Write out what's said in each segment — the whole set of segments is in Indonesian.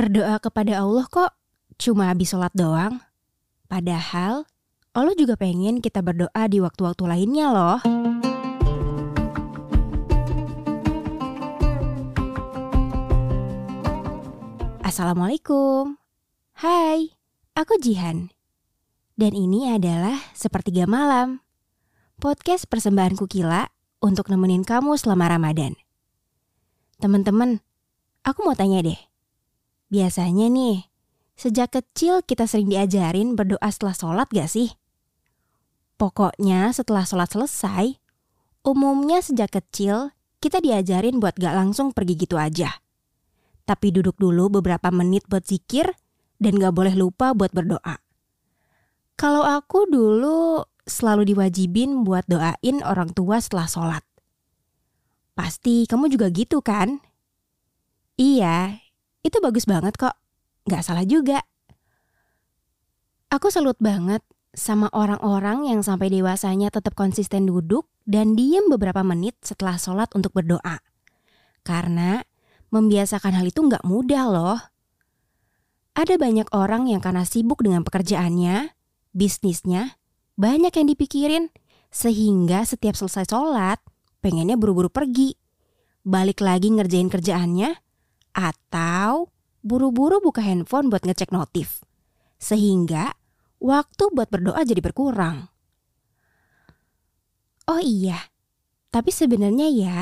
Berdoa kepada Allah kok cuma habis sholat doang. Padahal Allah juga pengen kita berdoa di waktu-waktu lainnya loh. Assalamualaikum. Hai, aku Jihan. Dan ini adalah Sepertiga Malam. Podcast persembahan Kukila untuk nemenin kamu selama Ramadan. Teman-teman, aku mau tanya deh. Biasanya nih, sejak kecil kita sering diajarin berdoa setelah sholat gak sih? Pokoknya setelah sholat selesai, umumnya sejak kecil kita diajarin buat gak langsung pergi gitu aja. Tapi duduk dulu beberapa menit buat zikir dan gak boleh lupa buat berdoa. Kalau aku dulu selalu diwajibin buat doain orang tua setelah sholat. Pasti kamu juga gitu kan? Iya, itu bagus banget kok. Gak salah juga. Aku salut banget sama orang-orang yang sampai dewasanya tetap konsisten duduk dan diem beberapa menit setelah sholat untuk berdoa. Karena membiasakan hal itu gak mudah loh. Ada banyak orang yang karena sibuk dengan pekerjaannya, bisnisnya, banyak yang dipikirin, sehingga setiap selesai sholat, pengennya buru-buru pergi. Balik lagi ngerjain kerjaannya, atau buru-buru buka handphone buat ngecek notif. Sehingga waktu buat berdoa jadi berkurang. Oh iya, tapi sebenarnya ya,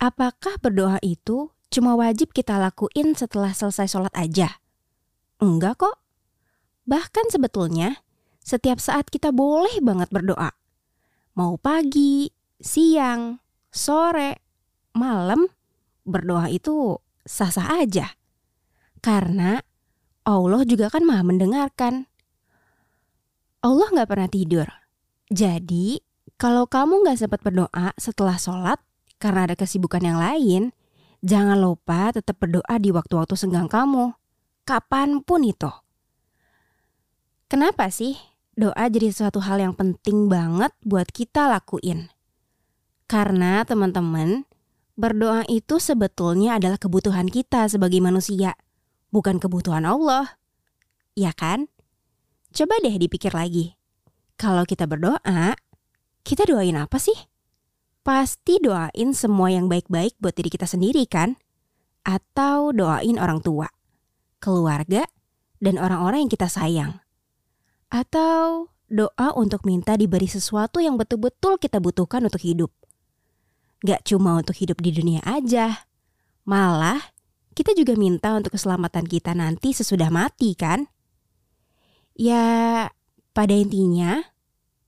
apakah berdoa itu cuma wajib kita lakuin setelah selesai sholat aja? Enggak kok. Bahkan sebetulnya, setiap saat kita boleh banget berdoa. Mau pagi, siang, sore, malam, berdoa itu sah-sah aja. Karena Allah juga kan maha mendengarkan. Allah nggak pernah tidur. Jadi, kalau kamu nggak sempat berdoa setelah sholat karena ada kesibukan yang lain, jangan lupa tetap berdoa di waktu-waktu senggang kamu. Kapan pun itu. Kenapa sih doa jadi suatu hal yang penting banget buat kita lakuin? Karena teman-teman, berdoa itu sebetulnya adalah kebutuhan kita sebagai manusia bukan kebutuhan Allah. Ya kan? Coba deh dipikir lagi. Kalau kita berdoa, kita doain apa sih? Pasti doain semua yang baik-baik buat diri kita sendiri kan? Atau doain orang tua, keluarga, dan orang-orang yang kita sayang. Atau doa untuk minta diberi sesuatu yang betul-betul kita butuhkan untuk hidup. Gak cuma untuk hidup di dunia aja, malah kita juga minta untuk keselamatan kita nanti sesudah mati kan? Ya, pada intinya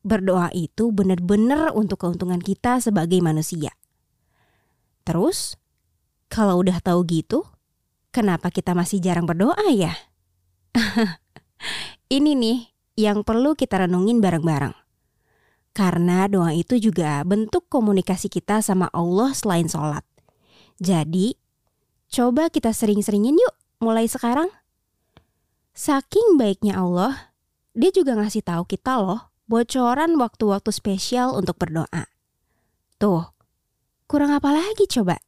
berdoa itu benar-benar untuk keuntungan kita sebagai manusia. Terus, kalau udah tahu gitu, kenapa kita masih jarang berdoa ya? Ini nih yang perlu kita renungin bareng-bareng. Karena doa itu juga bentuk komunikasi kita sama Allah selain sholat. Jadi, Coba kita sering-seringin yuk mulai sekarang. Saking baiknya Allah, dia juga ngasih tahu kita loh bocoran waktu-waktu spesial untuk berdoa. Tuh, kurang apa lagi coba?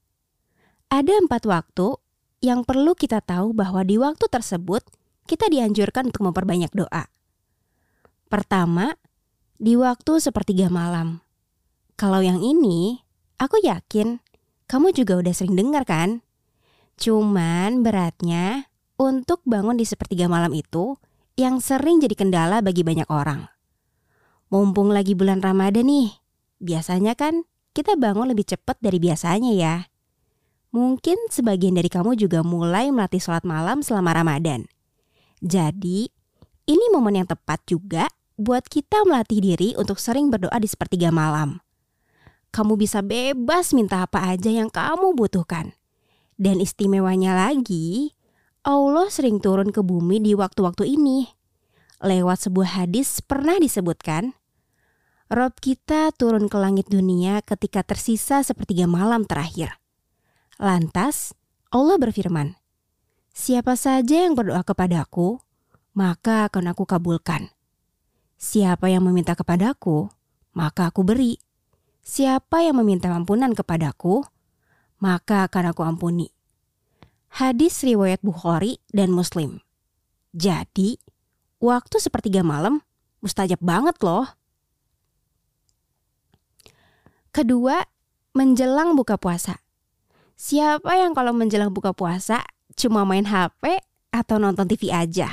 Ada empat waktu yang perlu kita tahu bahwa di waktu tersebut kita dianjurkan untuk memperbanyak doa. Pertama, di waktu sepertiga malam. Kalau yang ini, aku yakin kamu juga udah sering dengar kan? Cuman beratnya untuk bangun di sepertiga malam itu yang sering jadi kendala bagi banyak orang. Mumpung lagi bulan Ramadan nih, biasanya kan kita bangun lebih cepat dari biasanya ya. Mungkin sebagian dari kamu juga mulai melatih sholat malam selama Ramadan. Jadi, ini momen yang tepat juga buat kita melatih diri untuk sering berdoa di sepertiga malam. Kamu bisa bebas minta apa aja yang kamu butuhkan. Dan istimewanya lagi, Allah sering turun ke bumi di waktu-waktu ini. Lewat sebuah hadis pernah disebutkan, Rob kita turun ke langit dunia ketika tersisa sepertiga malam terakhir. Lantas, Allah berfirman, Siapa saja yang berdoa kepadaku, maka akan aku kabulkan. Siapa yang meminta kepadaku, maka aku beri. Siapa yang meminta ampunan kepadaku, maka akan aku ampuni. Hadis riwayat Bukhari dan Muslim. Jadi, waktu sepertiga malam mustajab banget loh. Kedua, menjelang buka puasa. Siapa yang kalau menjelang buka puasa cuma main HP atau nonton TV aja?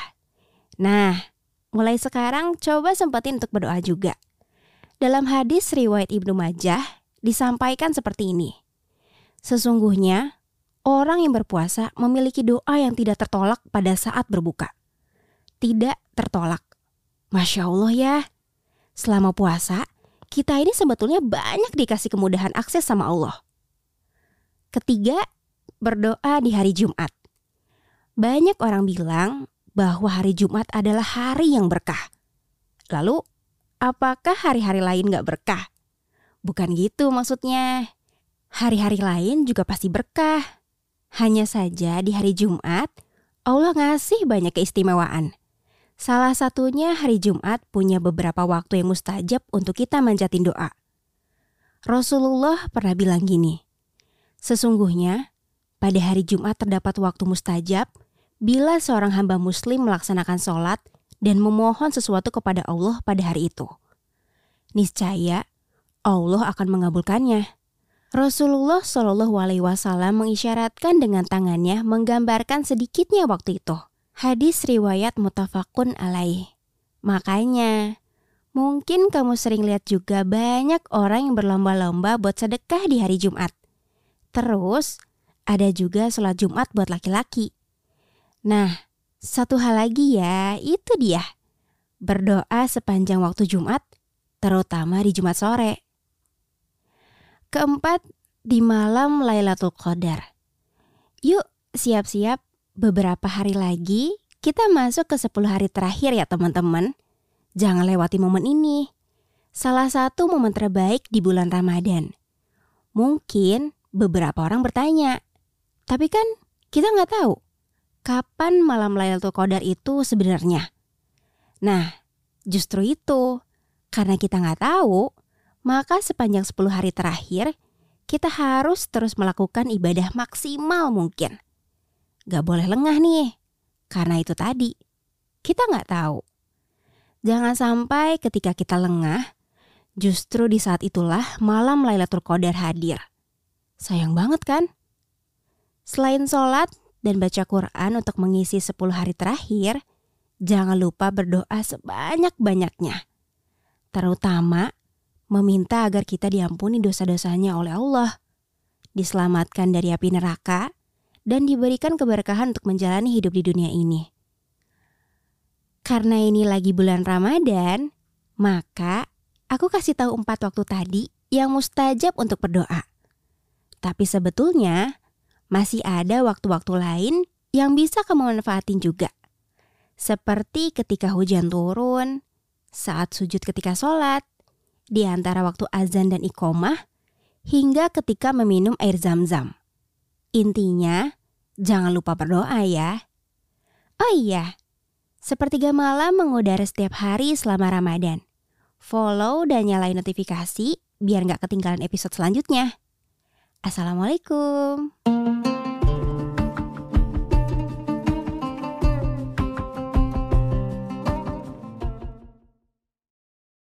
Nah, mulai sekarang coba sempetin untuk berdoa juga. Dalam hadis riwayat Ibnu Majah disampaikan seperti ini. Sesungguhnya, orang yang berpuasa memiliki doa yang tidak tertolak pada saat berbuka. Tidak tertolak. Masya Allah ya. Selama puasa, kita ini sebetulnya banyak dikasih kemudahan akses sama Allah. Ketiga, berdoa di hari Jumat. Banyak orang bilang bahwa hari Jumat adalah hari yang berkah. Lalu, apakah hari-hari lain gak berkah? Bukan gitu maksudnya. Hari-hari lain juga pasti berkah. Hanya saja di hari Jumat, Allah ngasih banyak keistimewaan. Salah satunya hari Jumat punya beberapa waktu yang mustajab untuk kita manjatin doa. Rasulullah pernah bilang gini, Sesungguhnya, pada hari Jumat terdapat waktu mustajab bila seorang hamba muslim melaksanakan sholat dan memohon sesuatu kepada Allah pada hari itu. Niscaya Allah akan mengabulkannya. Rasulullah Shallallahu Alaihi Wasallam mengisyaratkan dengan tangannya menggambarkan sedikitnya waktu itu. Hadis riwayat mutafakun alaih. Makanya, mungkin kamu sering lihat juga banyak orang yang berlomba-lomba buat sedekah di hari Jumat. Terus ada juga sholat Jumat buat laki-laki. Nah, satu hal lagi ya, itu dia. Berdoa sepanjang waktu Jumat, terutama di Jumat sore. Keempat, di malam Lailatul Qadar. Yuk, siap-siap beberapa hari lagi kita masuk ke 10 hari terakhir ya teman-teman. Jangan lewati momen ini. Salah satu momen terbaik di bulan Ramadan. Mungkin beberapa orang bertanya, tapi kan kita nggak tahu kapan malam Lailatul Qadar itu sebenarnya. Nah, justru itu karena kita nggak tahu, maka sepanjang 10 hari terakhir kita harus terus melakukan ibadah maksimal mungkin. Gak boleh lengah nih, karena itu tadi kita nggak tahu. Jangan sampai ketika kita lengah, justru di saat itulah malam Lailatul Qadar hadir. Sayang banget kan? Selain sholat dan baca Quran untuk mengisi 10 hari terakhir, jangan lupa berdoa sebanyak-banyaknya. Terutama meminta agar kita diampuni dosa-dosanya oleh Allah, diselamatkan dari api neraka, dan diberikan keberkahan untuk menjalani hidup di dunia ini. Karena ini lagi bulan Ramadan, maka aku kasih tahu empat waktu tadi yang mustajab untuk berdoa. Tapi sebetulnya masih ada waktu-waktu lain yang bisa kamu manfaatin juga. Seperti ketika hujan turun, saat sujud ketika sholat, di antara waktu azan dan iqomah, hingga ketika meminum air zam-zam. Intinya, jangan lupa berdoa ya. Oh iya, sepertiga malam mengudara setiap hari selama Ramadan. Follow dan nyalain notifikasi biar nggak ketinggalan episode selanjutnya. Assalamualaikum.